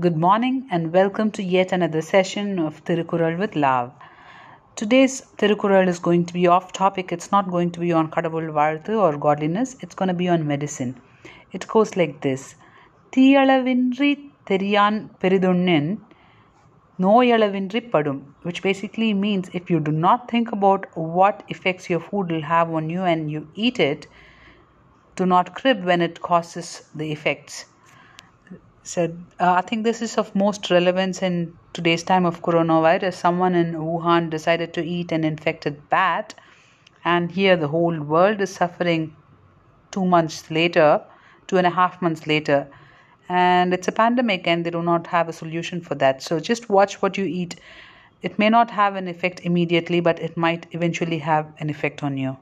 Good morning and welcome to yet another session of Tirukural with Love. Today's Tirukural is going to be off topic. It's not going to be on Kadavul Varthu or godliness, it's going to be on medicine. It goes like this தீயளவின்றி தெரியான் பெரிதுண்ணின் நோயளவின்றி padum, which basically means if you do not think about what effects your food will have on you and you eat it, do not crib when it causes the effects. so uh, I think this is of most relevance in today's time of coronavirus. Someone in Wuhan decided to eat an infected bat, and here the whole world is suffering two months later, two and a half months later. And it's a pandemic, and they do not have a solution for that. So just watch what you eat. It may not have an effect immediately, but it might eventually have an effect on you.